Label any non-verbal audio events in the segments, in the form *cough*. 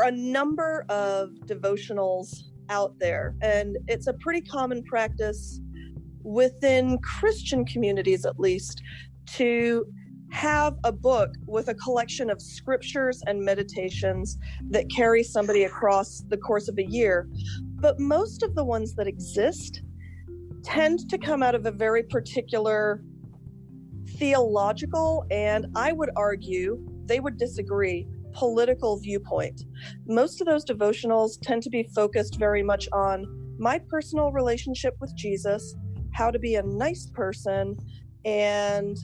are a number of devotionals out there, and it's a pretty common practice within Christian communities, at least, to have a book with a collection of scriptures and meditations that carry somebody across the course of a year. But most of the ones that exist tend to come out of a very particular theological and I would argue they would disagree political viewpoint. Most of those devotionals tend to be focused very much on my personal relationship with Jesus, how to be a nice person, and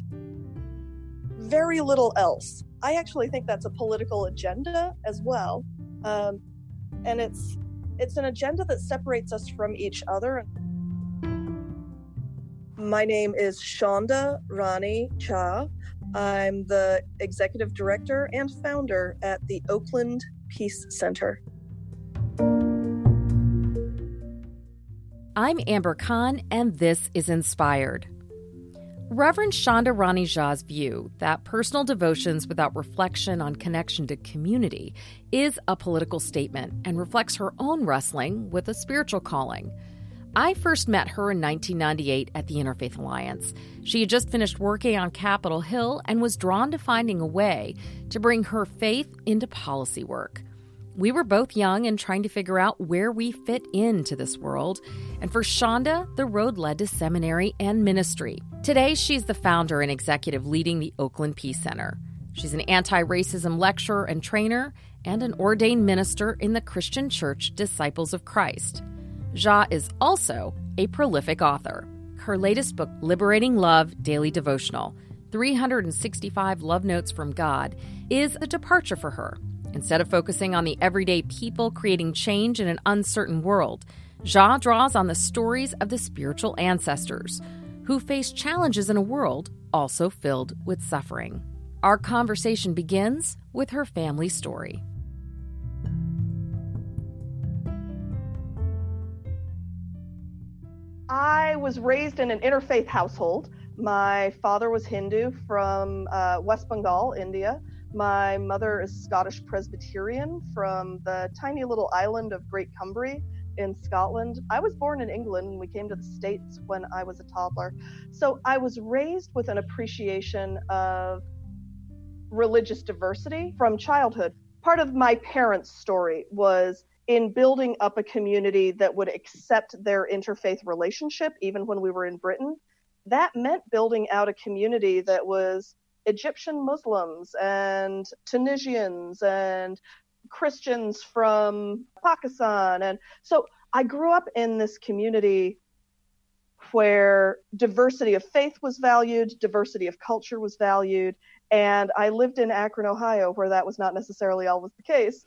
very little else. I actually think that's a political agenda as well, um, and it's it's an agenda that separates us from each other. My name is Sandhya Rani Jha. I'm the executive director and founder at the Oakland Peace Center. I'm Amber Khan, and this is Inspired. Reverend Sandhya Rani Jha's view that personal devotions without reflection on connection to community is a political statement and reflects her own wrestling with a spiritual calling. I first met her in 1998 at the Interfaith Alliance. She had just finished working on Capitol Hill and was drawn to finding a way to bring her faith into policy work. We were both young and trying to figure out where we fit into this world. And for Sandhya, the road led to seminary and ministry. Today, she's the founder and executive leading the Oakland Peace Center. She's an anti racism lecturer and trainer and an ordained minister in the Christian Church Disciples of Christ. Jha is also a prolific author. Her latest book, Liberating Love Daily Devotional 365 Love Notes from God, is a departure for her. Instead of focusing on the everyday people creating change in an uncertain world, Jha draws on the stories of the spiritual ancestors who face challenges in a world also filled with suffering. Our conversation begins with her family story. I was raised in an interfaith household. My father was Hindu from uh, West Bengal, India. My mother is Scottish Presbyterian from the tiny little island of Great Cumbrae in Scotland. I was born in England and we came to the States when I was a toddler. So I was raised with an appreciation of religious diversity from childhood. Part of my parents' story was in building up a community that would accept their interfaith relationship, even when we were in Britain. That meant building out a community that was Egyptian Muslims and Tunisians and Christians from Pakistan. And so I grew up in this community where diversity of faith was valued, diversity of culture was valued, and I lived in Akron, Ohio, where that was not necessarily always the case.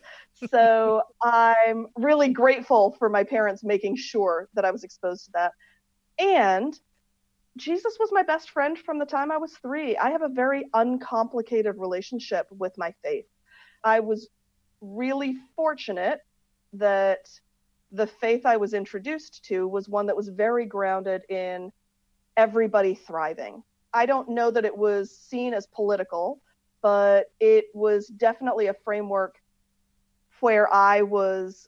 So *laughs* I'm really grateful for my parents making sure that I was exposed to that. And Jesus was my best friend from the time I was three. I have a very uncomplicated relationship with my faith. I was really fortunate that the faith I was introduced to was one that was very grounded in everybody thriving. I don't know that it was seen as political, but it was definitely a framework where I was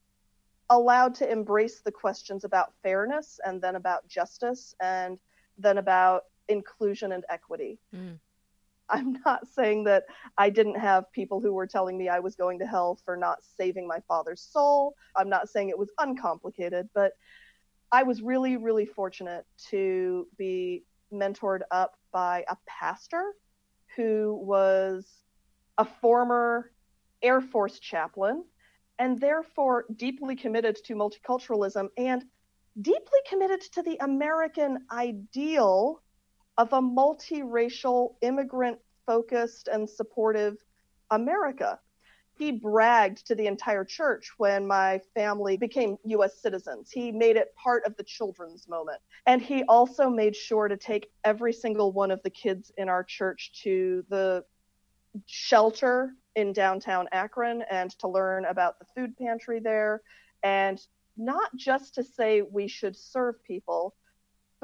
allowed to embrace the questions about fairness and then about justice and then about inclusion and equity. Mm. I'm not saying that I didn't have people who were telling me I was going to hell for not saving my father's soul. I'm not saying it was uncomplicated, but I was really, really fortunate to be mentored up by a pastor who was a former Air Force chaplain and therefore deeply committed to multiculturalism and deeply committed to the American ideal of a multiracial, immigrant focused, and supportive America he bragged to the entire church when my family became US citizens. He made it part of the children's moment. And he also made sure to take every single one of the kids in our church to the shelter in downtown Akron and to learn about the food pantry there and not just to say we should serve people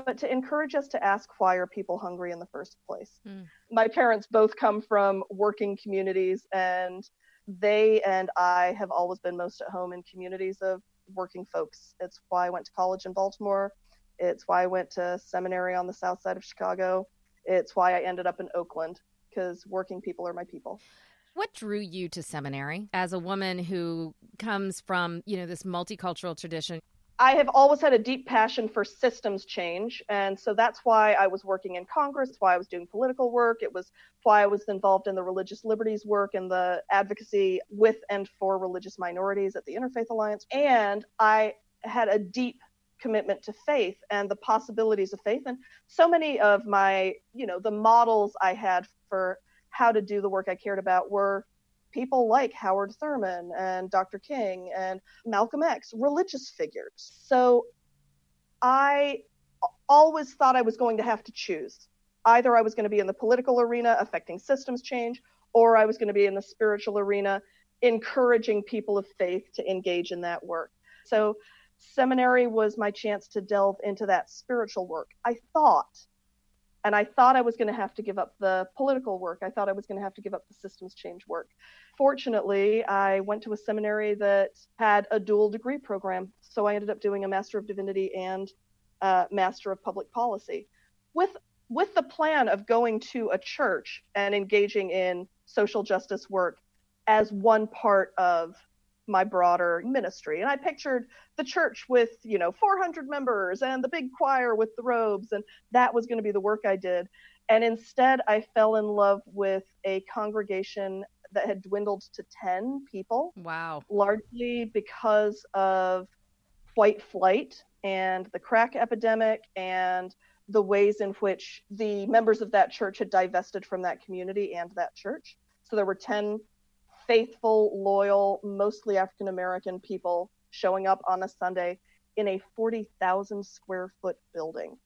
but to encourage us to ask why are people hungry in the first place. Mm. My parents both come from working communities and they and I have always been most at home in communities of working folks. It's why I went to college in Baltimore. It's why I went to seminary on the south side of Chicago. It's why I ended up in Oakland because working people are my people. What drew you to seminary as a woman who comes from, you know, this multicultural tradition? I have always had a deep passion for systems change. And so that's why I was working in Congress, why I was doing political work. It was why I was involved in the religious liberties work and the advocacy with and for religious minorities at the Interfaith Alliance. And I had a deep commitment to faith and the possibilities of faith. And so many of my, you know, the models I had for how to do the work I cared about were people like Howard Thurman and Dr. King and Malcolm X, religious figures. So I always thought I was going to have to choose. Either I was going to be in the political arena affecting systems change, or I was going to be in the spiritual arena encouraging people of faith to engage in that work. So seminary was my chance to delve into that spiritual work. I thought and I thought I was going to have to give up the political work. I thought I was going to have to give up the systems change work. Fortunately, I went to a seminary that had a dual degree program. So I ended up doing a Master of Divinity and Master of Public Policy with with the plan of going to a church and engaging in social justice work as one part of my broader ministry. And I pictured the church with, you know, 400 members and the big choir with the robes, and that was going to be the work I did. And instead, I fell in love with a congregation that had dwindled to 10 people. Wow. Largely because of white flight and the crack epidemic and the ways in which the members of that church had divested from that community and that church. So there were 10 faithful, loyal, mostly African American people showing up on a Sunday in a 40,000 square foot building.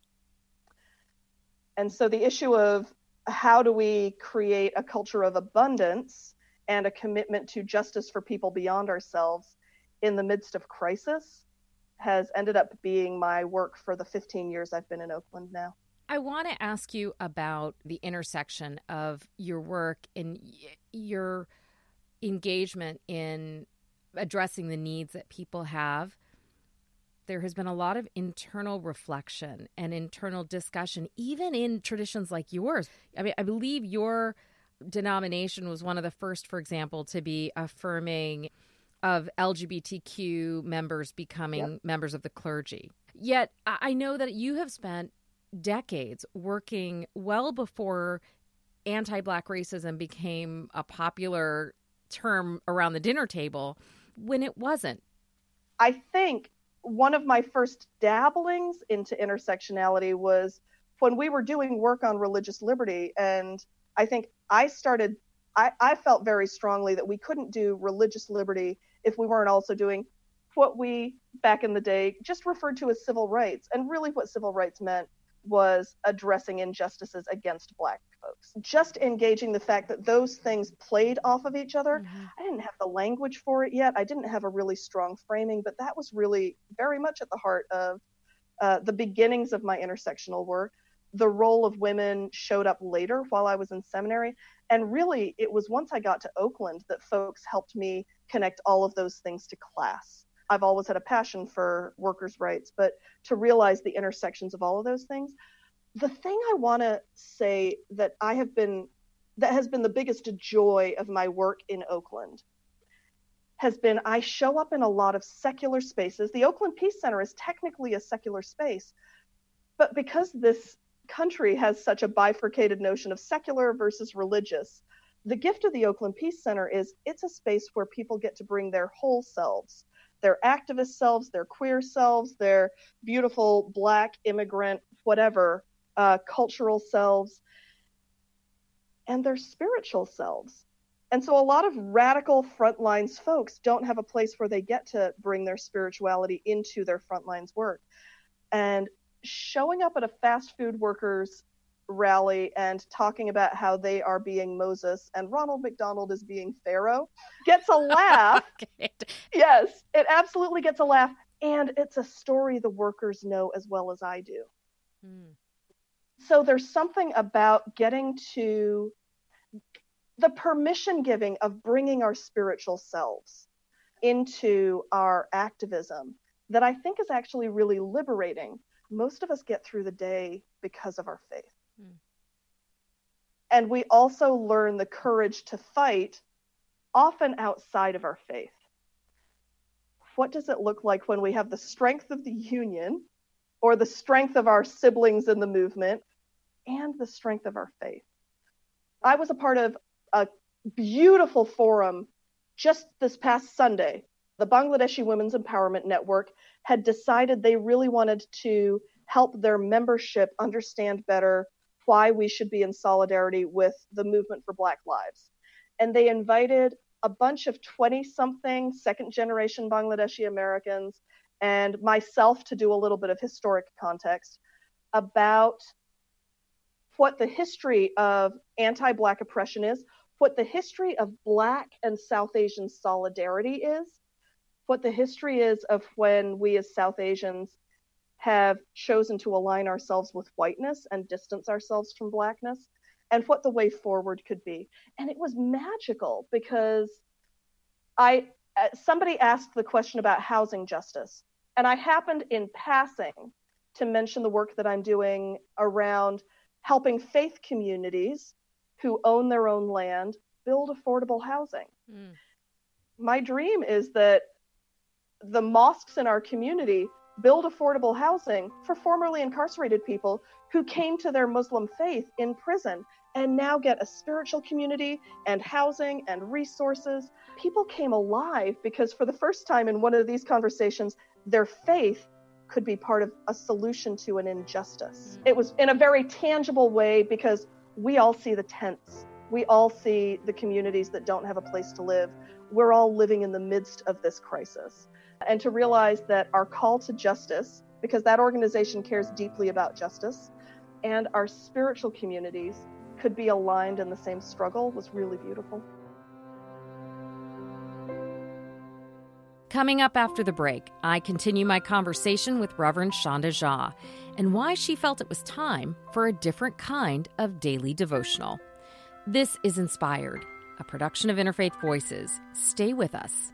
And so the issue of how do we create a culture of abundance and a commitment to justice for people beyond ourselves in the midst of crisis has ended up being my work for the 15 years I've been in Oakland now. I want to ask you about the intersection of your work and your engagement in addressing the needs that people have, there has been a lot of internal reflection and internal discussion, even in traditions like yours. I mean, I believe your denomination was one of the first, for example, to be affirming of LGBTQ members becoming yep. members of the clergy. Yet, I know that you have spent decades working well before anti black racism became a popular term around the dinner table when it wasn't. I think one of my first dabblings into intersectionality was when we were doing work on religious liberty. And I think I started, I, I felt very strongly that we couldn't do religious liberty if we weren't also doing what we back in the day just referred to as civil rights. And really, what civil rights meant was addressing injustices against Black folks. Just engaging the fact that those things played off of each other. Mm-hmm. I didn't have the language for it yet. I didn't have a really strong framing, but that was really very much at the heart of uh, the beginnings of my intersectional work. The role of women showed up later while I was in seminary. And really, it was once I got to Oakland that folks helped me connect all of those things to class. I've always had a passion for workers' rights, but to realize the intersections of all of those things, the thing I want to say that I have been that has been the biggest joy of my work in Oakland has been I show up in a lot of secular spaces. The Oakland Peace Center is technically a secular space, but because this country has such a bifurcated notion of secular versus religious, the gift of the Oakland Peace Center is it's a space where people get to bring their whole selves, their activist selves, their queer selves, their beautiful black immigrant, whatever, uh, cultural selves, and their spiritual selves. And so a lot of radical frontlines folks don't have a place where they get to bring their spirituality into their frontlines work. And showing up at a fast food workers rally and talking about how they are being Moses and Ronald McDonald is being Pharaoh gets a *laughs* laugh. yes, it absolutely gets a laugh. And it's a story the workers know as well as I do. Mm so there's something about getting to the permission giving of bringing our spiritual selves into our activism that I think is actually really liberating. Most of us get through the day because of our faith. And we also learn the courage to fight, often outside of our faith. What does it look like when we have the strength of the union or the strength of our siblings in the movement and the strength of our faith? I was a part of a beautiful forum just this past Sunday. The Bangladeshi Women's Empowerment Network had decided they really wanted to help their membership understand better why we should be in solidarity with the movement for Black Lives. And they invited a bunch of 20 something second generation Bangladeshi Americans and myself to do a little bit of historic context about what the history of anti Black oppression is, what the history of Black and South Asian solidarity is, what the history is of when we as South Asians have chosen to align ourselves with whiteness and distance ourselves from Blackness, and what the way forward could be. And it was magical because I uh, somebody asked the question about housing justice, and I happened in passing to mention the work that I'm doing around helping faith communities who own their own land build affordable housing. Mm. My dream is that the mosques in our community build affordable housing for formerly incarcerated people who came to their Muslim faith in prison and now get a spiritual community and housing and resources. People came alive because, for the first time in one of these conversations, their faith could be part of a solution to an injustice. It was in a very tangible way because we all see the tents. We all see the communities that don't have a place to live. We're all living in the midst of this crisis. And to realize that our call to justice, because that organization cares deeply about justice, and our spiritual communities could be aligned in the same struggle was really beautiful. Coming up after the break, I continue my conversation with Reverend Sandhya Jha and why she felt it was time for a different kind of daily devotional. This is Inspired, a production of Interfaith Voices. Stay with us.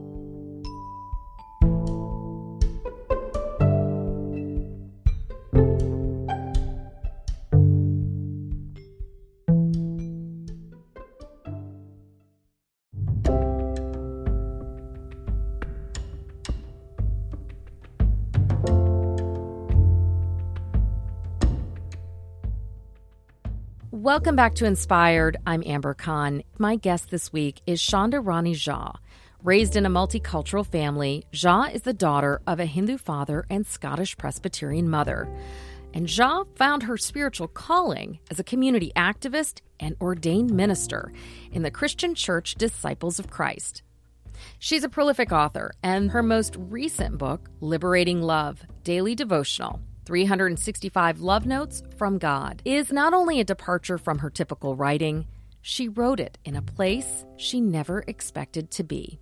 Welcome back to Inspired. I'm Amber Khan. My guest this week is Sandhya Rani Jha. Raised in a multicultural family, Jha is the daughter of a Hindu father and Scottish Presbyterian mother. And Jha found her spiritual calling as a community activist and ordained minister in the Christian Church Disciples of Christ. She's a prolific author, and her most recent book, Liberating Love Daily Devotional, 365 Love Notes from God is not only a departure from her typical writing, she wrote it in a place she never expected to be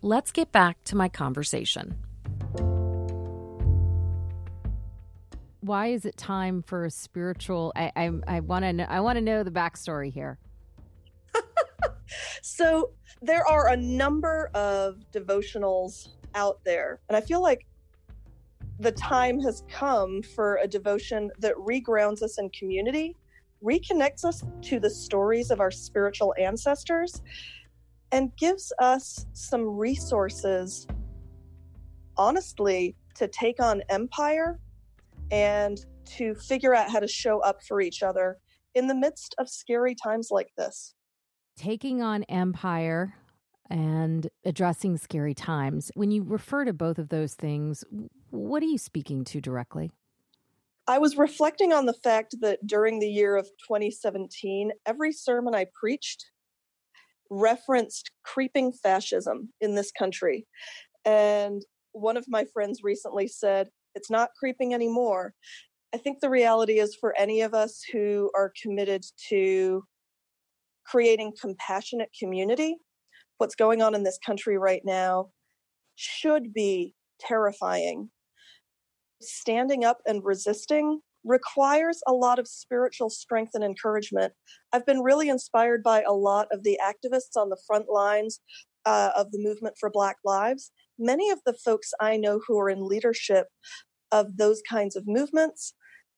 let's get back to my conversation. Why is it time for a spiritual? I I, I want to. I want to know the backstory here. *laughs* so there are a number of devotionals out there, and I feel like the time has come for a devotion that regrounds us in community, reconnects us to the stories of our spiritual ancestors, and gives us some resources, honestly, to take on empire and to figure out how to show up for each other in the midst of scary times like this. Taking on empire and addressing scary times. When you refer to both of those things, what are you speaking to directly? I was reflecting on the fact that during the year of 2017, every sermon I preached referenced creeping fascism in this country. And one of my friends recently said, It's not creeping anymore. I think the reality is for any of us who are committed to creating compassionate community, what's going on in this country right now should be terrifying. Standing up and resisting requires a lot of spiritual strength and encouragement. I've been really inspired by a lot of the activists on the front lines uh, of the movement for Black Lives. Many of the folks I know who are in leadership of those kinds of movements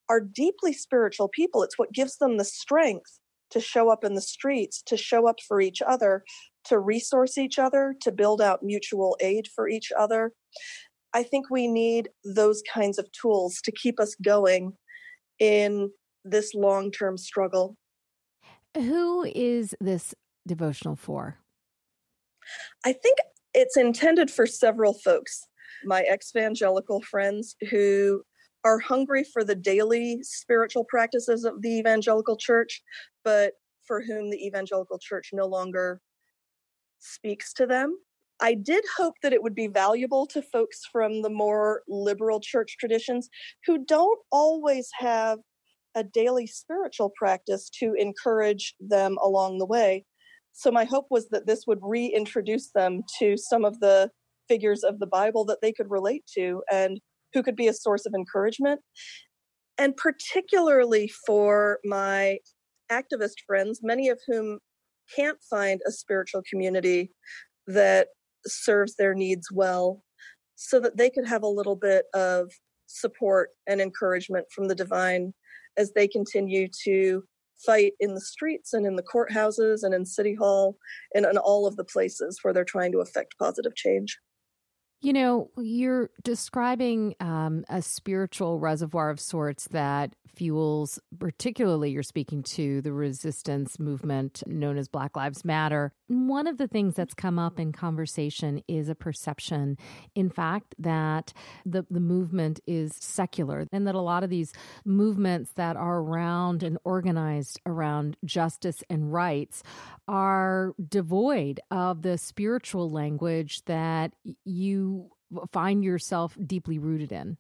are deeply spiritual people. It's what gives them the strength to show up in the streets, to show up for each other, to resource each other, to build out mutual aid for each other. I think we need those kinds of tools to keep us going in this long term struggle. Who is this devotional for? I think it's intended for several folks. My ex evangelical friends who are hungry for the daily spiritual practices of the evangelical church, but for whom the evangelical church no longer speaks to them. I did hope that it would be valuable to folks from the more liberal church traditions who don't always have a daily spiritual practice to encourage them along the way. So, my hope was that this would reintroduce them to some of the figures of the Bible that they could relate to and who could be a source of encouragement. And particularly for my activist friends, many of whom can't find a spiritual community that serves their needs well, so that they could have a little bit of support and encouragement from the divine as they continue to fight in the streets and in the courthouses and in city hall and in all of the places where they're trying to affect positive change. You know, you're describing um, a spiritual reservoir of sorts that fuels, particularly, you're speaking to the resistance movement known as Black Lives Matter. One of the things that's come up in conversation is a perception, in fact, that the, the movement is secular and that a lot of these movements that are around and organized around justice and rights are devoid of the spiritual language that you find yourself deeply rooted in.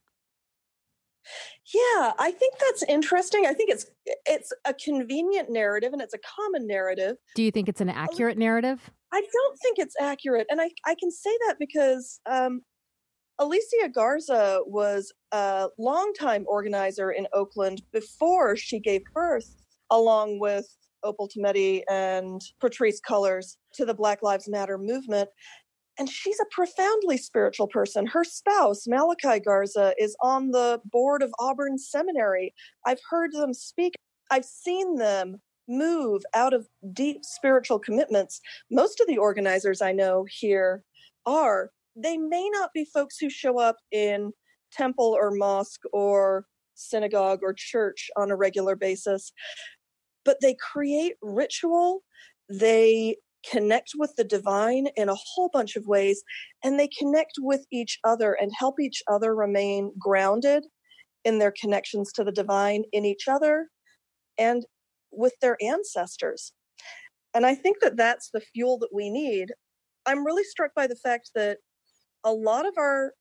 Yeah, I think that's interesting. I think it's it's a convenient narrative and it's a common narrative. Do you think it's an accurate narrative? I don't think it's accurate, and I I can say that because um, Alicia Garza was a longtime organizer in Oakland before she gave birth, along with Opal Tometi and Patrisse Cullors to the Black Lives Matter movement. And she's a profoundly spiritual person. Her spouse, Malachi Garza, is on the board of Auburn Seminary. I've heard them speak, I've seen them move out of deep spiritual commitments. Most of the organizers I know here are. They may not be folks who show up in temple or mosque or synagogue or church on a regular basis, but they create ritual. They connect with the divine in a whole bunch of ways, and they connect with each other and help each other remain grounded in their connections to the divine, in each other, and with their ancestors. And I think that that's the fuel that we need. I'm really struck by the fact that a lot of our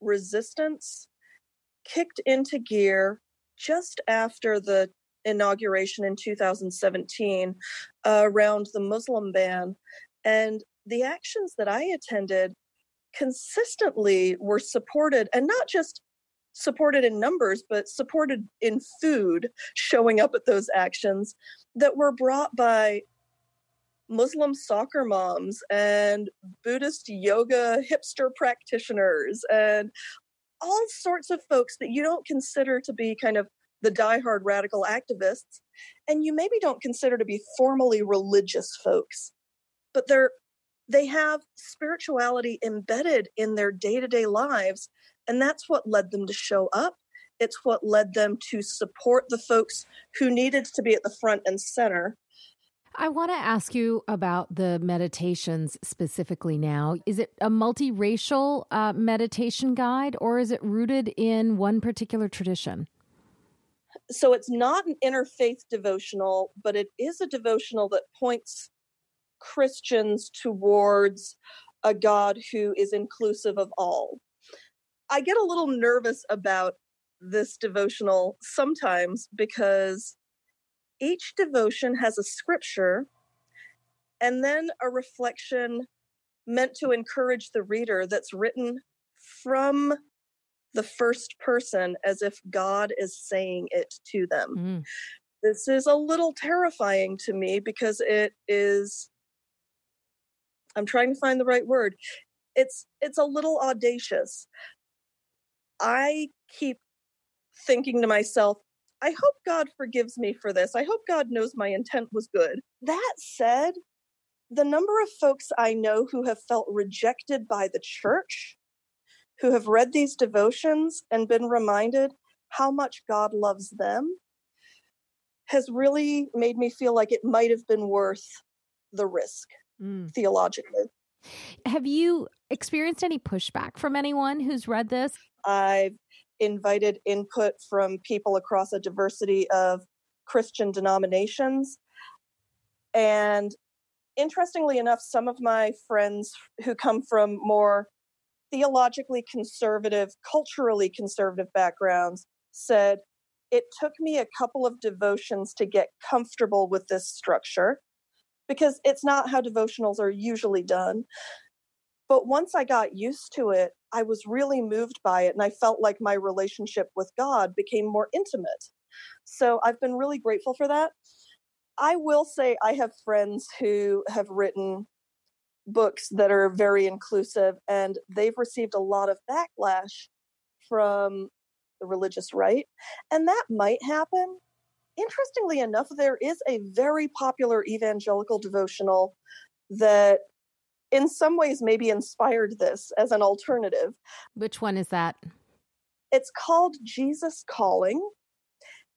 resistance kicked into gear just after the inauguration in 2017 uh, around the Muslim ban. And the actions that I attended consistently were supported and not just supported in numbers, but supported in food showing up at those actions that were brought by Muslim soccer moms and Buddhist yoga hipster practitioners and all sorts of folks that you don't consider to be kind of the diehard radical activists, and you maybe don't consider to be formally religious folks, but they're they have spirituality embedded in their day-to-day lives and that's what led them to show up it's what led them to support the folks who needed to be at the front and center I want to ask you about the meditations specifically now. Is it a multiracial uh, meditation guide or is it rooted in one particular tradition? So it's not an interfaith devotional, but it is a devotional that points Christians towards a God who is inclusive of all. I get a little nervous about this devotional sometimes because each devotion has a scripture and then a reflection meant to encourage the reader that's written from the first person as if God is saying it to them. Mm. This is a little terrifying to me because it is I'm trying to find the right word. It's it's a little audacious. I keep thinking to myself, I hope God forgives me for this. I hope God knows my intent was good. That said, the number of folks I know who have felt rejected by the church, who have read these devotions and been reminded how much God loves them, has really made me feel like it might have been worth the risk mm. theologically. Have you experienced any pushback from anyone who's read this? I've invited input from people across a diversity of Christian denominations. And interestingly enough, some of my friends who come from more theologically conservative, culturally conservative backgrounds said, It took me a couple of devotions to get comfortable with this structure because it's not how devotionals are usually done. But once I got used to it, I was really moved by it and I felt like my relationship with God became more intimate. So I've been really grateful for that. I will say I have friends who have written books that are very inclusive and they've received a lot of backlash from the religious right. And that might happen. Interestingly enough, there is a very popular evangelical devotional that in some ways maybe inspired this as an alternative. Which one is that? It's called Jesus Calling.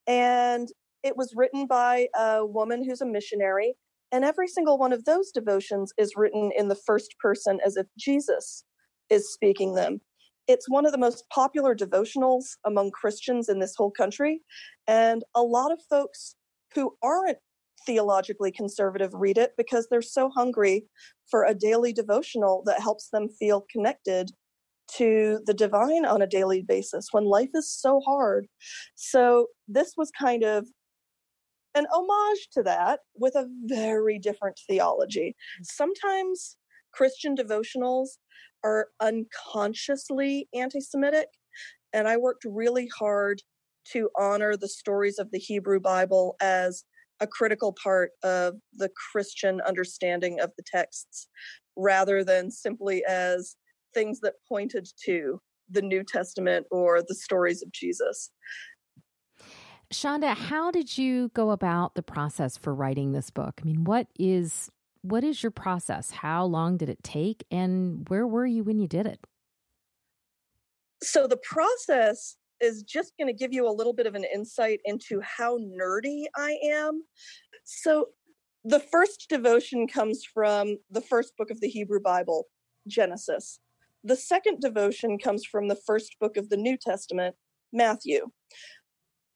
And it was written by a woman who's a missionary. And every single one of those devotions is written in the first person as if Jesus is speaking them. It's one of the most popular devotionals among Christians in this whole country. And a lot of folks who aren't theologically conservative read it because they're so hungry for a daily devotional that helps them feel connected to the divine on a daily basis when life is so hard. So, this was kind of an homage to that with a very different theology. Mm. Sometimes Christian devotionals are unconsciously anti Semitic, and I worked really hard to honor the stories of the Hebrew Bible as a critical part of the Christian understanding of the texts rather than simply as things that pointed to the New Testament or the stories of Jesus. Sandhya, how did you go about the process for writing this book? I mean, what is what is your process? How long did it take and where were you when you did it? So the process is just going to give you a little bit of an insight into how nerdy I am. So, the first devotion comes from the first book of the Hebrew Bible, Genesis. The second devotion comes from the first book of the New Testament, Matthew.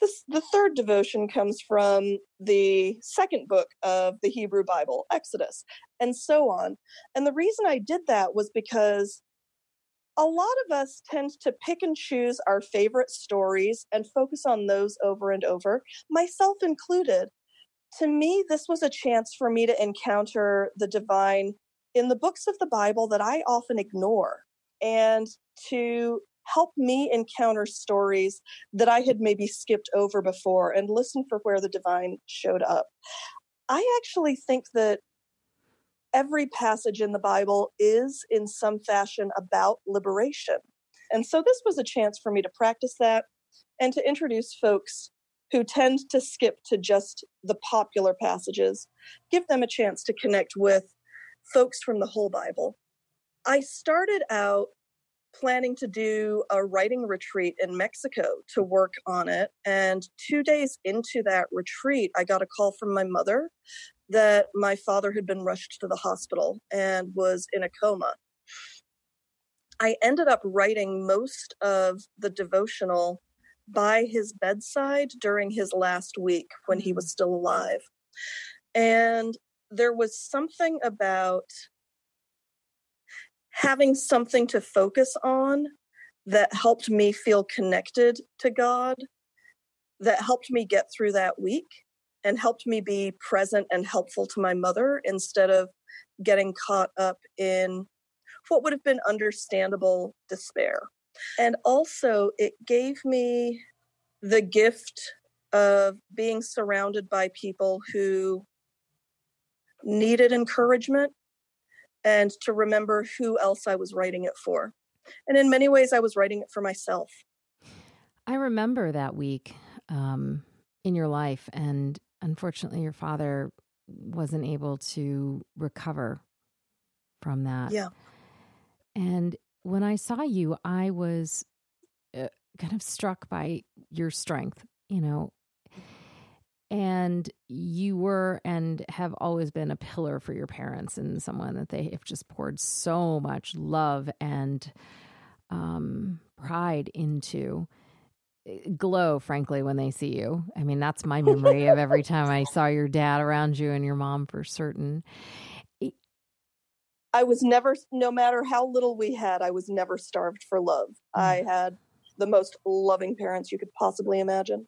The, the third devotion comes from the second book of the Hebrew Bible, Exodus, and so on. And the reason I did that was because a lot of us tend to pick and choose our favorite stories and focus on those over and over, myself included. To me, this was a chance for me to encounter the divine in the books of the Bible that I often ignore and to help me encounter stories that I had maybe skipped over before and listen for where the divine showed up. I actually think that every passage in the Bible is in some fashion about liberation. And so this was a chance for me to practice that and to introduce folks who tend to skip to just the popular passages, give them a chance to connect with folks from the whole Bible. I started out planning to do a writing retreat in Mexico to work on it. And two days into that retreat, I got a call from my mother that my father had been rushed to the hospital and was in a coma. I ended up writing most of the devotional by his bedside during his last week when he was mm. still alive. And there was something about having something to focus on that helped me feel connected to God, that helped me get through that week and helped me be present and helpful to my mother instead of getting caught up in what would have been understandable despair. And also, it gave me the gift of being surrounded by people who needed encouragement and to remember who else I was writing it for. And in many ways, I was writing it for myself. I remember that week um, in your life, and unfortunately, your father wasn't able to recover from that. Yeah. And when I saw you, I was uh, kind of struck by your strength, you know, and you were and have always been a pillar for your parents and someone that they have just poured so much love and um, pride into eh, glow frankly when they see you. I mean that's my memory of every *laughs* time i saw your dad around you and your mom for certain. I was never no matter how little we had i was never starved for love. Mm. i had the most loving parents you could possibly imagine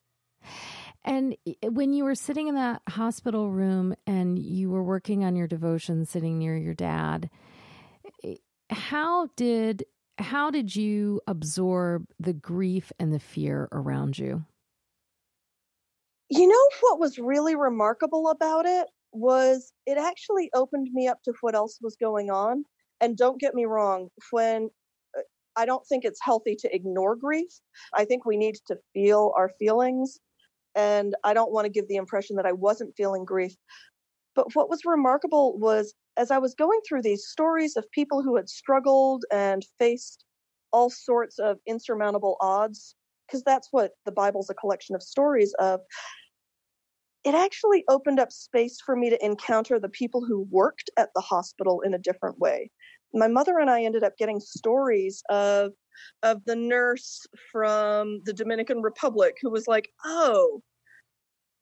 and when you were sitting in that hospital room and you were working on your devotion sitting near your dad, how did how did you absorb the grief and the fear around you? You know what was really remarkable about it was it actually opened me up to what else was going on. And don't get me wrong, when uh, I don't think it's healthy to ignore grief. I think we need to feel our feelings and I don't want to give the impression that I wasn't feeling grief. But what was remarkable was as I was going through these stories of people who had struggled and faced all sorts of insurmountable odds, because that's what the Bible's a collection of stories of, it actually opened up space for me to encounter the people who worked at the hospital in a different way. My mother and I ended up getting stories of of the nurse from the Dominican Republic who was like, "Oh,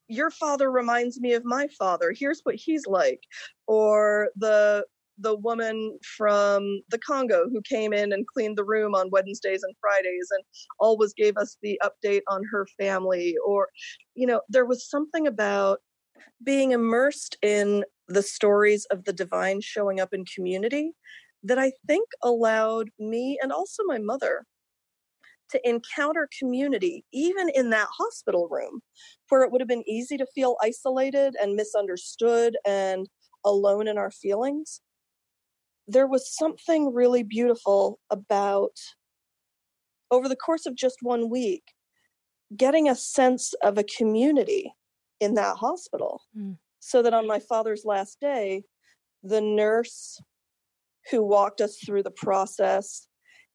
your father reminds me of my father. Here's what he's like." Or the the woman from the Congo who came in and cleaned the room on Wednesdays and Fridays and always gave us the update on her family. Or, you know, there was something about being immersed in the stories of the divine showing up in community that I think allowed me and also my mother to encounter community, even in that hospital room, where it would have been easy to feel isolated and misunderstood and alone in our feelings. There was something really beautiful about, over the course of just one week, getting a sense of a community in that hospital. Mm. So that on my father's last day, the nurse who walked us through the process.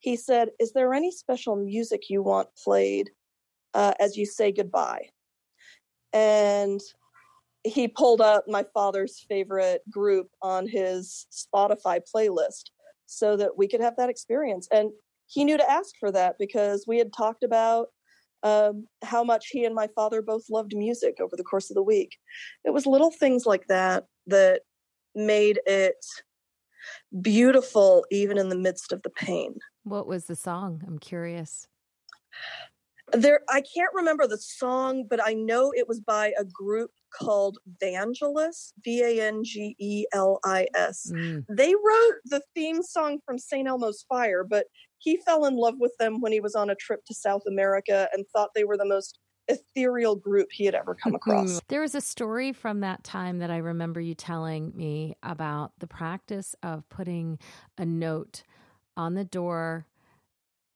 He said, Is there any special music you want played uh, as you say goodbye? And he pulled up my father's favorite group on his Spotify playlist so that we could have that experience. And he knew to ask for that because we had talked about um, how much he and my father both loved music over the course of the week. It was little things like that that made it beautiful even in the midst of the pain. What was the song? I'm curious. There I can't remember the song, but I know it was by a group called Vangelis, V A N G E L I S. Mm. They wrote the theme song from St. Elmo's Fire, but he fell in love with them when he was on a trip to South America and thought they were the most ethereal group he had ever come across. there was a story from that time that I remember you telling me about the practice of putting a note on the door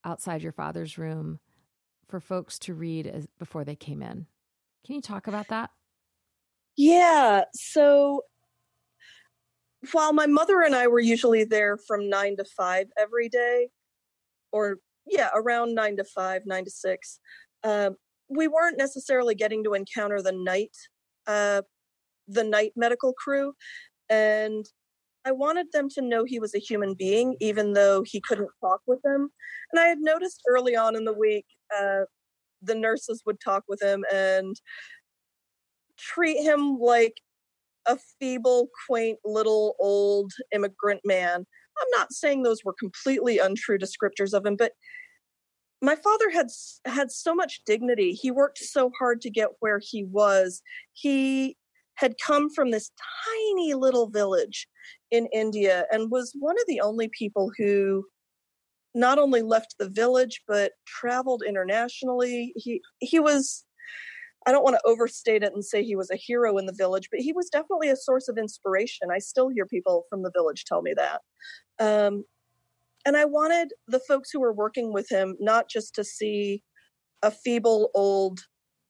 outside your father's room for folks to read as, before they came in. Can you talk about that? Yeah. So while my mother and I were usually there from nine to five every day, or yeah, around nine to five, nine to six, uh, we weren't necessarily getting to encounter the night, uh, the night medical crew, and I wanted them to know he was a human being, even though he couldn't talk with them. And I had noticed early on in the week, uh, the nurses would talk with him and treat him like a feeble, quaint, little old immigrant man. I'm not saying those were completely untrue descriptors of him, but my father had had so much dignity. He worked so hard to get where he was. He had come from this tiny little village in India and was one of the only people who not only left the village but traveled internationally. He he was I don't want to overstate it and say he was a hero in the village, but he was definitely a source of inspiration. I still hear people from the village tell me that. Um, and I wanted the folks who were working with him not just to see a feeble old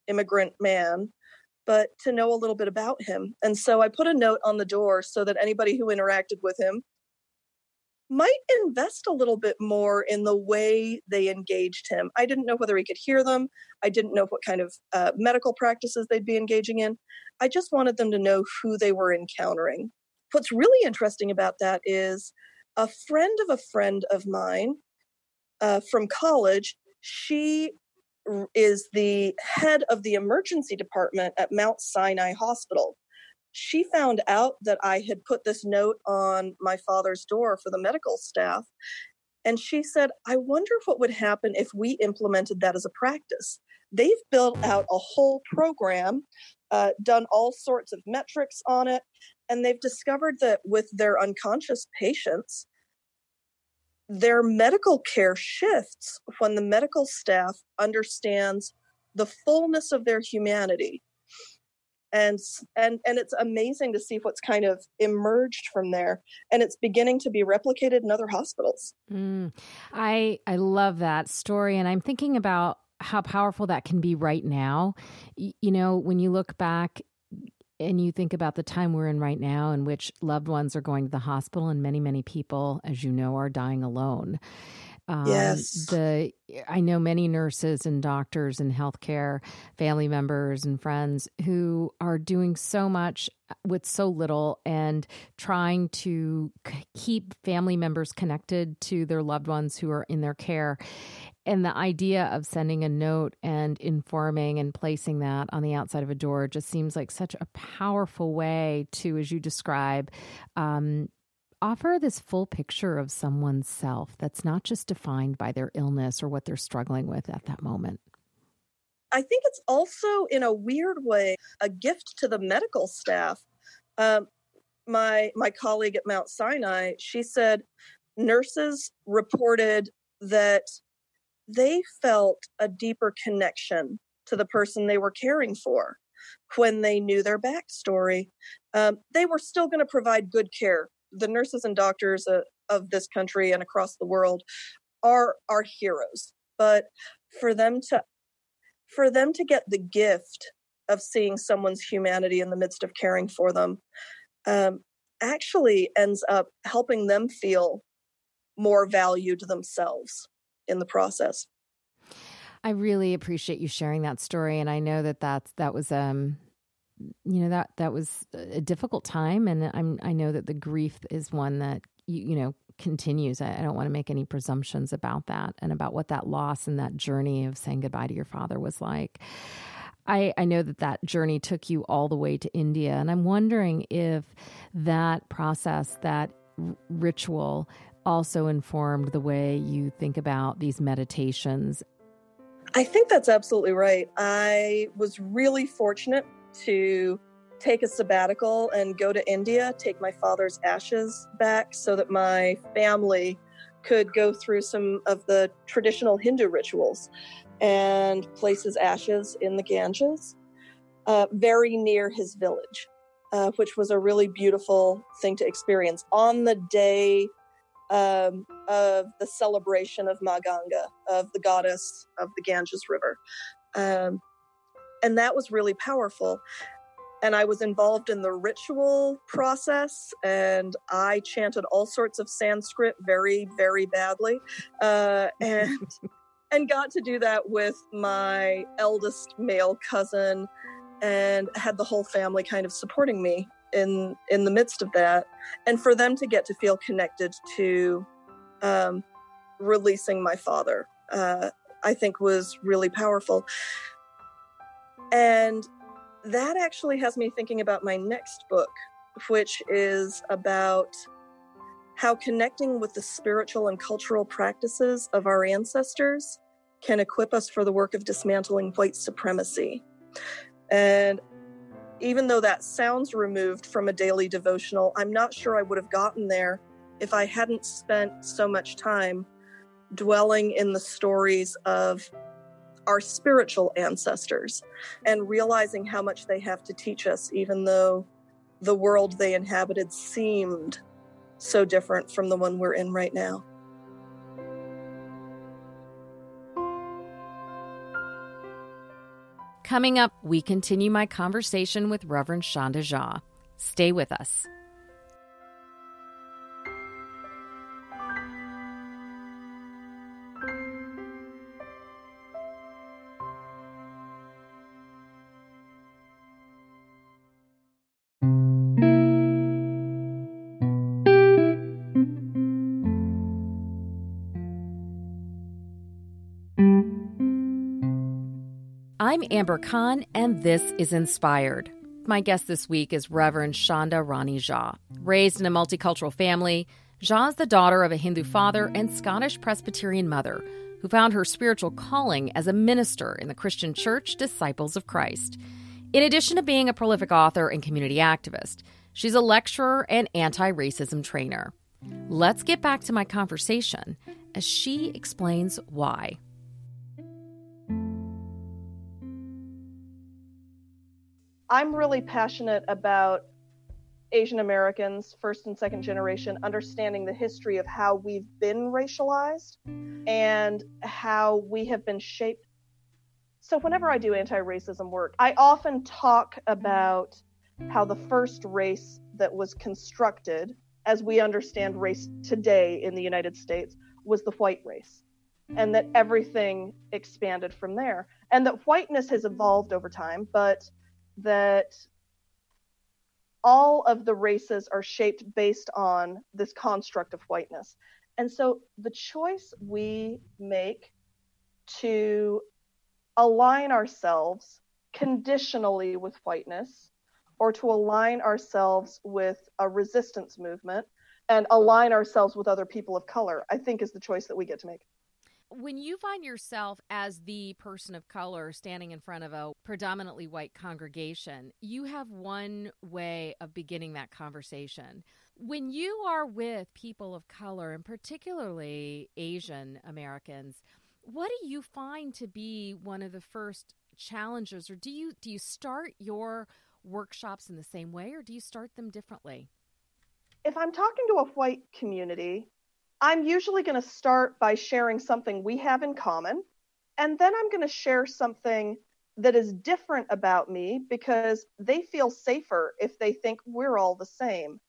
immigrant man, but to know a little bit about him. And so I put a note on the door so that anybody who interacted with him might invest a little bit more in the way they engaged him. I didn't know whether he could hear them. I didn't know what kind of uh, medical practices they'd be engaging in. I just wanted them to know who they were encountering. What's really interesting about that is a friend of a friend of mine uh, from college, she is the head of the emergency department at Mount Sinai Hospital. She found out that I had put this note on my father's door for the medical staff. And she said, I wonder what would happen if we implemented that as a practice. They've built out a whole program, uh, done all sorts of metrics on it, and they've discovered that with their unconscious patients, their medical care shifts when the medical staff understands the fullness of their humanity. And and and it's amazing to see what's kind of emerged from there and it's beginning to be replicated in other hospitals. Mm, i i love that story and i'm thinking about how powerful that can be right now. You know when you look back and you think about the time we're in right now in which loved ones are going to the hospital and many many people as you know are dying alone um, yes. the i know many nurses and doctors and healthcare family members and friends who are doing so much with so little and trying to keep family members connected to their loved ones who are in their care. And the idea of sending a note and informing and placing that on the outside of a door just seems like such a powerful way to, as you describe, um, offer this full picture of someone's self that's not just defined by their illness or what they're struggling with at that moment. I think it's also, in a weird way, a gift to the medical staff. Um, my my colleague at Mount Sinai, she said nurses reported that they felt a deeper connection to the person they were caring for when they knew their backstory. Um, they were still going to provide good care. The nurses and doctors uh, of this country and across the world are are heroes, but for them to for them to get the gift of seeing someone's humanity in the midst of caring for them um, actually ends up helping them feel more valued themselves in the process. I really appreciate you sharing that story, and I know that that's that was um, you know that that was a difficult time, and I'm I know that the grief is one that you you know continues. I, I don't want to make any presumptions about that and about what that loss and that journey of saying goodbye to your father was like. I, I know that that journey took you all the way to India, and I'm wondering if that process, that r- ritual, also informed the way you think about these meditations? I think that's absolutely right. I was really fortunate to take a sabbatical and go to India, take my father's ashes back so that my family could go through some of the traditional Hindu rituals and place his ashes in the Ganges, uh, very near his village, uh, which was a really beautiful thing to experience on the day um, of the celebration of Ma Ganga, of the goddess of the Ganges River. Um, and that was really powerful and I was involved in the ritual process, and I chanted all sorts of Sanskrit very, very badly, uh, *laughs* and and got to do that with my eldest male cousin, and had the whole family kind of supporting me in in the midst of that, and for them to get to feel connected to um, releasing my father, uh, I think was really powerful. And that actually has me thinking about my next book, which is about how connecting with the spiritual and cultural practices of our ancestors can equip us for the work of dismantling white supremacy. And even though that sounds removed from a daily devotional, I'm not sure I would have gotten there if I hadn't spent so much time dwelling in the stories of our spiritual ancestors and realizing how much they have to teach us, even though the world they inhabited seemed so different from the one we're in right now. Coming up, we continue my conversation with Reverend Sandhya Jha. Stay with us. I'm Amber Khan, and this is Inspired. My guest this week is Reverend Sandhya Rani Jha. Raised in a multicultural family, Jha is the daughter of a Hindu father and Scottish Presbyterian mother who found her spiritual calling as a minister in the Christian church Disciples of Christ. In addition to being a prolific author and community activist, she's a lecturer and anti racism trainer. Let's get back to my conversation as she explains why. I'm really passionate about Asian Americans, first and second generation, understanding the history of how we've been racialized and how we have been shaped. So, whenever I do anti racism work, I often talk about how the first race that was constructed, as we understand race today in the United States, was the white race, and that everything expanded from there. And that whiteness has evolved over time, but that all of the races are shaped based on this construct of whiteness. And so the choice we make to align ourselves conditionally with whiteness or to align ourselves with a resistance movement and align ourselves with other people of color, I think is the choice that we get to make. When you find yourself as the person of color standing in front of a predominantly white congregation, you have one way of beginning that conversation. When you are with people of color, and particularly Asian Americans, what do you find to be one of the first challenges or do you do you start your workshops in the same way or do you start them differently? If I'm talking to a white community, I'm usually going to start by sharing something we have in common, and then I'm going to share something that is different about me because they feel safer if they think we're all the same.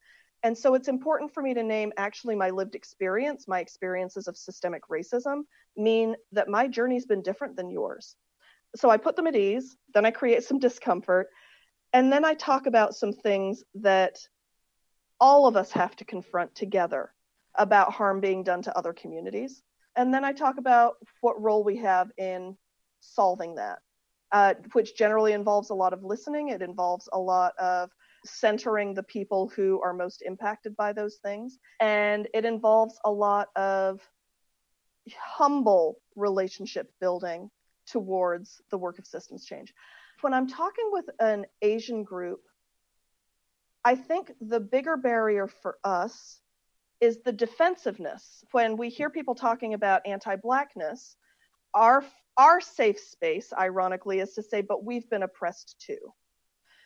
And so it's important for me to name actually my lived experience, my experiences of systemic racism mean that my journey's been different than yours. So I put them at ease, then I create some discomfort, and then I talk about some things that all of us have to confront together about harm being done to other communities. And then I talk about what role we have in solving that, uh, which generally involves a lot of listening. It involves a lot of centering the people who are most impacted by those things. And it involves a lot of humble relationship building towards the work of systems change. When I'm talking with an Asian group, I think the bigger barrier for us is the defensiveness. When we hear people talking about anti-blackness, our our safe space, ironically, is to say, but we've been oppressed too.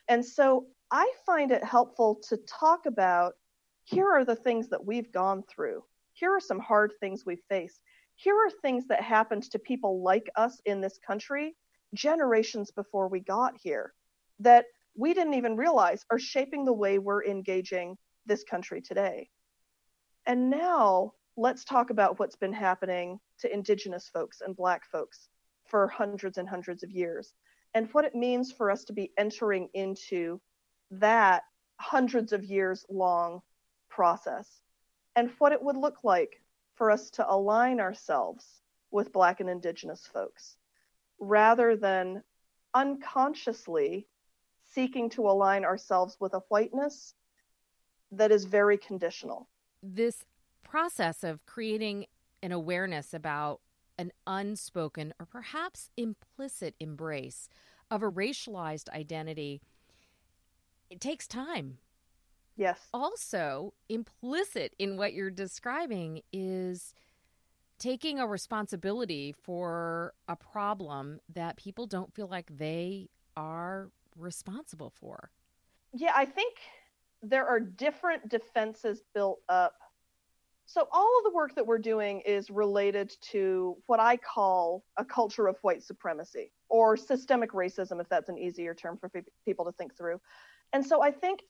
And so I find it helpful to talk about here are the things that we've gone through. Here are some hard things we've faced. Here are things that happened to people like us in this country generations before we got here that we didn't even realize are shaping the way we're engaging this country today. And now let's talk about what's been happening to Indigenous folks and Black folks for hundreds and hundreds of years and what it means for us to be entering into that hundreds of years long process and what it would look like for us to align ourselves with Black and Indigenous folks rather than unconsciously seeking to align ourselves with a whiteness that is very conditional. This process of creating an awareness about an unspoken or perhaps implicit embrace of a racialized identity it takes time. Yes. Also implicit in what you're describing is taking a responsibility for a problem that people don't feel like they are responsible for. Yeah i think there are different defenses built up so, all of the work that we're doing is related to what I call a culture of white supremacy or systemic racism, if that's an easier term for pe- people to think through. And so, I think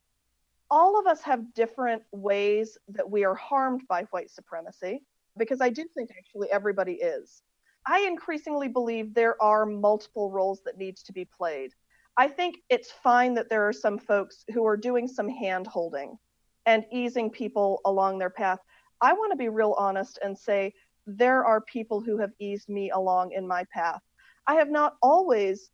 all of us have different ways that we are harmed by white supremacy, because I do think actually everybody is. I increasingly believe there are multiple roles that needs to be played. I think it's fine that there are some folks who are doing some hand holding and easing people along their path. I want to be real honest and say there are people who have eased me along in my path. I have not always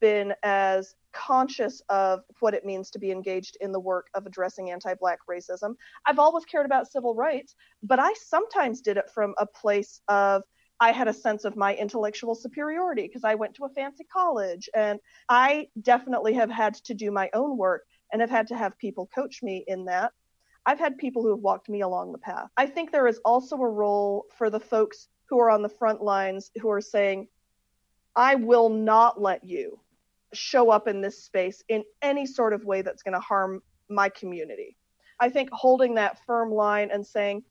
been as conscious of what it means to be engaged in the work of addressing anti Black racism. I've always cared about civil rights, but I sometimes did it from a place of I had a sense of my intellectual superiority because I went to a fancy college. And I definitely have had to do my own work and have had to have people coach me in that. I've had people who have walked me along the path. I think there is also a role for the folks who are on the front lines who are saying, I will not let you show up in this space in any sort of way that's going to harm my community. I think holding that firm line and saying,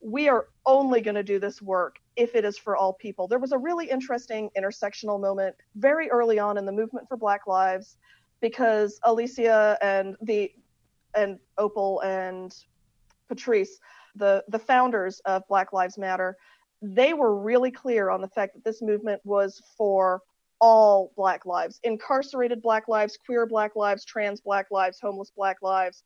we are only going to do this work if it is for all people. There was a really interesting intersectional moment very early on in the movement for Black Lives because Alicia and the and Opal and Patrisse, the the founders of Black Lives Matter, they were really clear on the fact that this movement was for all black lives incarcerated black lives queer black lives trans black lives homeless black lives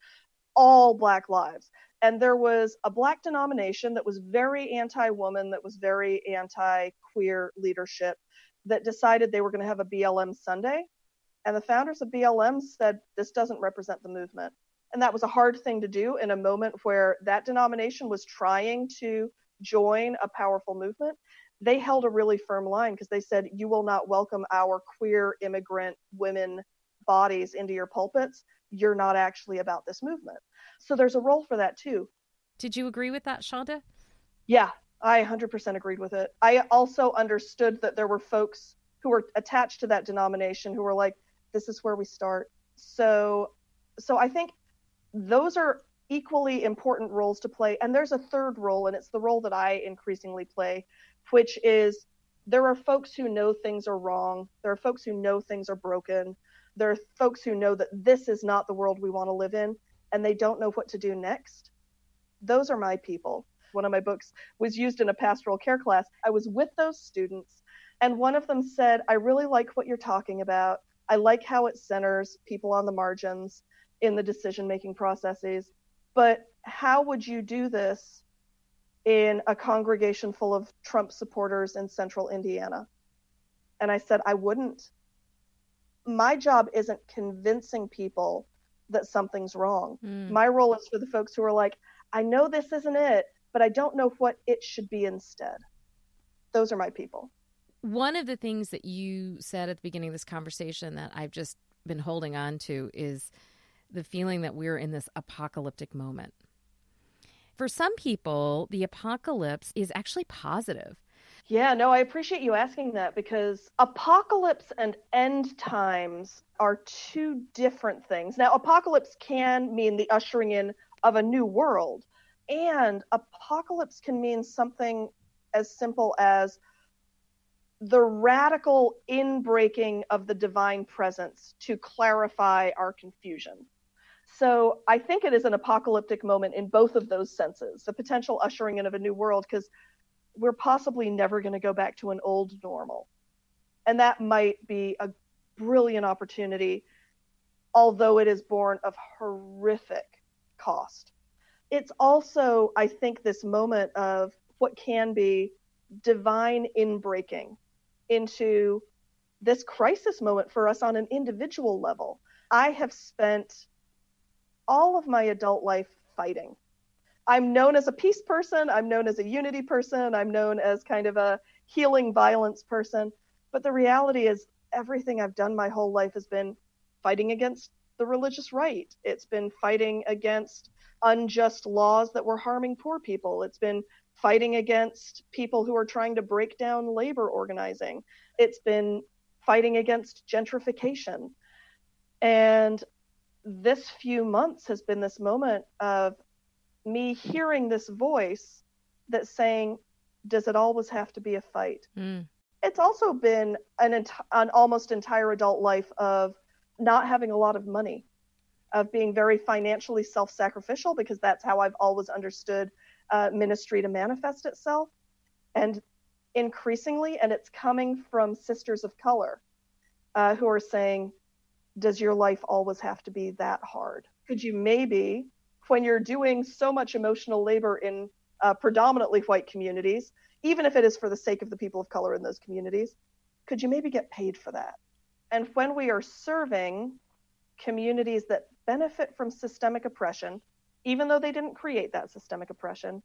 all black lives and there was a black denomination that was very anti-woman that was very anti-queer leadership that decided they were going to have a blm sunday and the founders of blm said this doesn't represent the movement and that was a hard thing to do in a moment where that denomination was trying to join a powerful movement. They held a really firm line because they said, You will not welcome our queer immigrant women bodies into your pulpits. You're not actually about this movement. So there's a role for that too. Did you agree with that, Sandhya? Yeah, I 100% agreed with it. I also understood that there were folks who were attached to that denomination who were like, this is where we start. So, so I think those are equally important roles to play. And there's a third role, and it's the role that I increasingly play, which is there are folks who know things are wrong. There are folks who know things are broken. There are folks who know that this is not the world we want to live in, and they don't know what to do next. Those are my people. One of my books was used in a pastoral care class. I was with those students, and one of them said, I really like what you're talking about. I like how it centers people on the margins in the decision making processes. But how would you do this in a congregation full of Trump supporters in central Indiana? And I said, I wouldn't. My job isn't convincing people that something's wrong. Mm. My role is for the folks who are like, I know this isn't it, but I don't know what it should be instead. Those are my people. One of the things that you said at the beginning of this conversation that I've just been holding on to is the feeling that we're in this apocalyptic moment. For some people, the apocalypse is actually positive. Yeah, no, I appreciate you asking that because apocalypse and end times are two different things. Now, apocalypse can mean the ushering in of a new world, and apocalypse can mean something as simple as the radical inbreaking of the divine presence to clarify our confusion. So I think it is an apocalyptic moment in both of those senses the potential ushering in of a new world, because we're possibly never going to go back to an old normal. And that might be a brilliant opportunity, although it is born of horrific cost. It's also, I think, this moment of what can be divine inbreaking into this crisis moment for us on an individual level. I have spent all of my adult life fighting. I'm known as a peace person, I'm known as a unity person, I'm known as kind of a healing violence person. But the reality is, everything I've done my whole life has been fighting against the religious right. It's been fighting against unjust laws that were harming poor people. It's been fighting against people who are trying to break down labor organizing. It's been fighting against gentrification. And this few months has been this moment of me hearing this voice that's saying, Does it always have to be a fight? Mm. It's also been an, ent- an almost entire adult life of not having a lot of money, of being very financially self sacrificial, because that's how I've always understood uh, ministry to manifest itself. And increasingly, and it's coming from sisters of color uh, who are saying, Does your life always have to be that hard? Could you maybe when you're doing so much emotional labor in uh, predominantly white communities, even if it is for the sake of the people of color in those communities, could you maybe get paid for that? And when we are serving communities that benefit from systemic oppression, even though they didn't create that systemic oppression,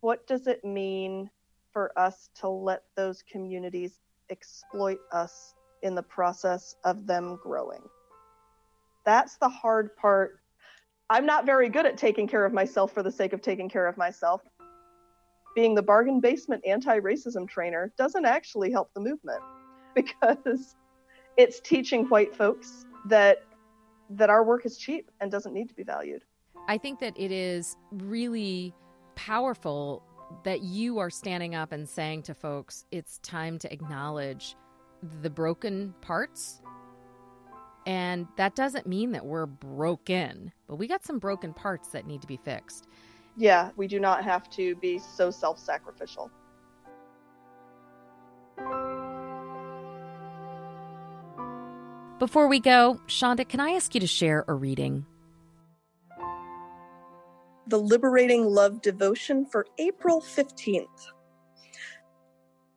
what does it mean for us to let those communities exploit us in the process of them growing? That's the hard part I'm not very good at taking care of myself for the sake of taking care of myself. Being the bargain basement anti racism trainer doesn't actually help the movement *laughs* because it's teaching white folks that that our work is cheap and doesn't need to be valued. I think that it is really powerful that you are standing up and saying to folks, it's time to acknowledge the broken parts and that doesn't mean that we're broken, but we got some broken parts that need to be fixed. Yeah, we do not have to be so self sacrificial. Before we go, Sandhya, can I ask you to share a reading? The Liberating Love Devotion for April 15th.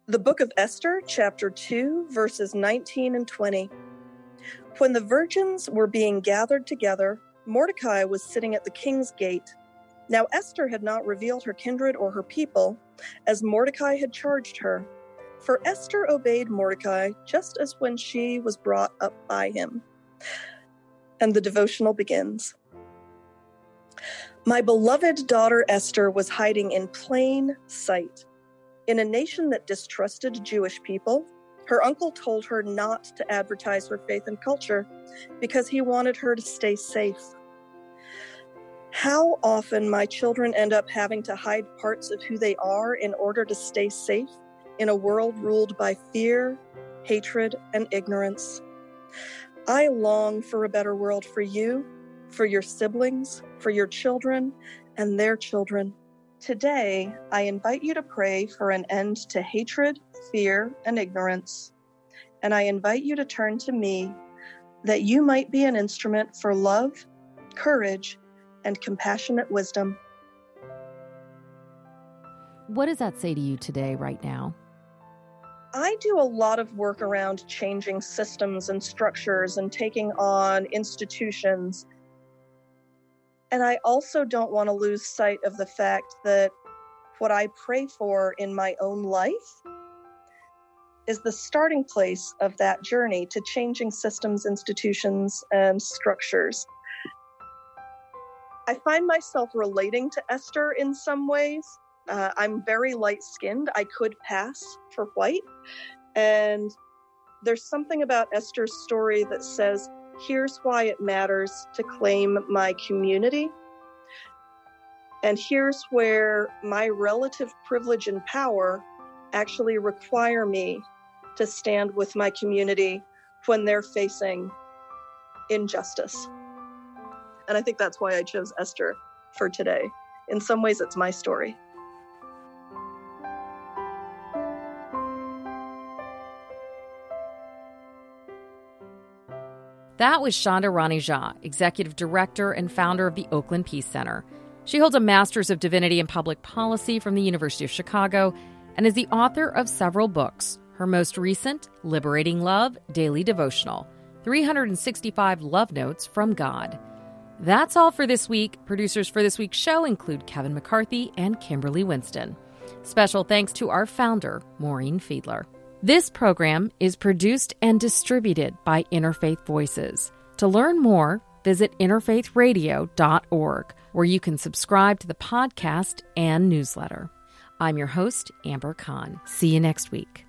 The Book of Esther, chapter 2, verses 19 and 20. When the virgins were being gathered together, Mordecai was sitting at the king's gate. Now Esther had not revealed her kindred or her people, as Mordecai had charged her. For Esther obeyed Mordecai just as when she was brought up by him. And the devotional begins. My beloved daughter Esther was hiding in plain sight. In a nation that distrusted Jewish people, her uncle told her not to advertise her faith and culture because he wanted her to stay safe. How often my children end up having to hide parts of who they are in order to stay safe in a world ruled by fear, hatred, and ignorance. I long for a better world for you, for your siblings, for your children, and their children. Today, I invite you to pray for an end to hatred, fear, and ignorance. And I invite you to turn to me that you might be an instrument for love, courage, and compassionate wisdom. What does that say to you today, right now? I do a lot of work around changing systems and structures and taking on institutions and I also don't want to lose sight of the fact that what I pray for in my own life is the starting place of that journey to changing systems, institutions, and structures. I find myself relating to Esther in some ways. Uh, I'm very light skinned. I could pass for white. And there's something about Esther's story that says, here's why it matters to claim my community. And here's where my relative privilege and power actually require me to stand with my community when they're facing injustice. And I think that's why I chose Esther for today. In some ways, it's my story. That was Sandhya Rani Jha, Executive Director and founder of the Oakland Peace Center. She holds a Master's of Divinity in Public Policy from the University of Chicago and is the author of several books. Her most recent, Liberating Love Daily Devotional 365 Love Notes from God. That's all for this week. Producers for this week's show include Kevin McCarthy and Kimberly Winston. Special thanks to our founder, Maureen Fiedler. This program is produced and distributed by Interfaith Voices. To learn more, visit interfaithradio.org, where you can subscribe to the podcast and newsletter. I'm your host, Amber Khan. See you next week.